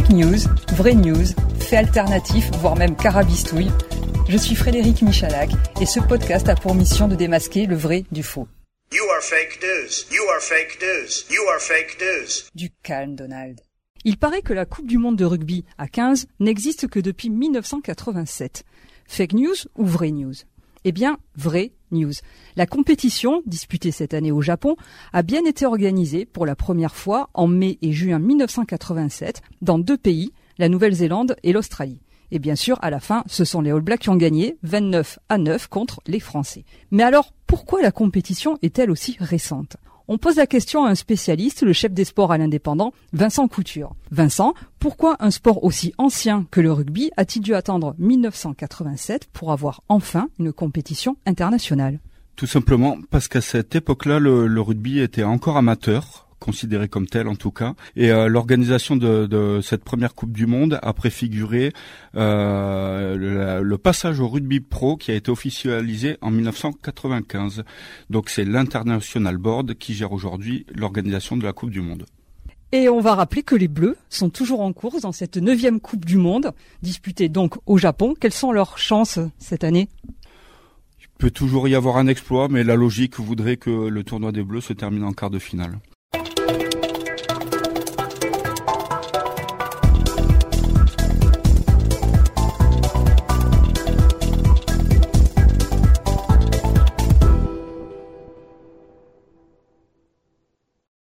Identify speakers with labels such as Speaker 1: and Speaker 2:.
Speaker 1: Fake news, vraie news, fait alternatif, voire même carabistouille. Je suis Frédéric Michalak et ce podcast a pour mission de démasquer le vrai du faux.
Speaker 2: You are fake news. You are fake news. You are fake news.
Speaker 1: Du calme, Donald. Il paraît que la Coupe du Monde de rugby à 15 n'existe que depuis 1987. Fake news ou vraie news? Eh bien, vraie news. La compétition, disputée cette année au Japon, a bien été organisée pour la première fois en mai et juin 1987 dans deux pays, la Nouvelle-Zélande et l'Australie. Et bien sûr, à la fin, ce sont les All Blacks qui ont gagné 29 à 9 contre les Français. Mais alors, pourquoi la compétition est-elle aussi récente? On pose la question à un spécialiste, le chef des sports à l'indépendant, Vincent Couture. Vincent, pourquoi un sport aussi ancien que le rugby a-t-il dû attendre 1987 pour avoir enfin une compétition internationale?
Speaker 3: Tout simplement parce qu'à cette époque-là, le, le rugby était encore amateur considéré comme tel en tout cas. Et euh, l'organisation de, de, cette première Coupe du Monde a préfiguré euh, le, le, passage au rugby pro qui a été officialisé en 1995. Donc c'est l'International Board qui gère aujourd'hui l'organisation de la Coupe du Monde.
Speaker 1: Et on va rappeler que les Bleus sont toujours en course dans cette neuvième Coupe du Monde, disputée donc au Japon. Quelles sont leurs chances cette année?
Speaker 3: Il peut toujours y avoir un exploit, mais la logique voudrait que le tournoi des Bleus se termine en quart de finale.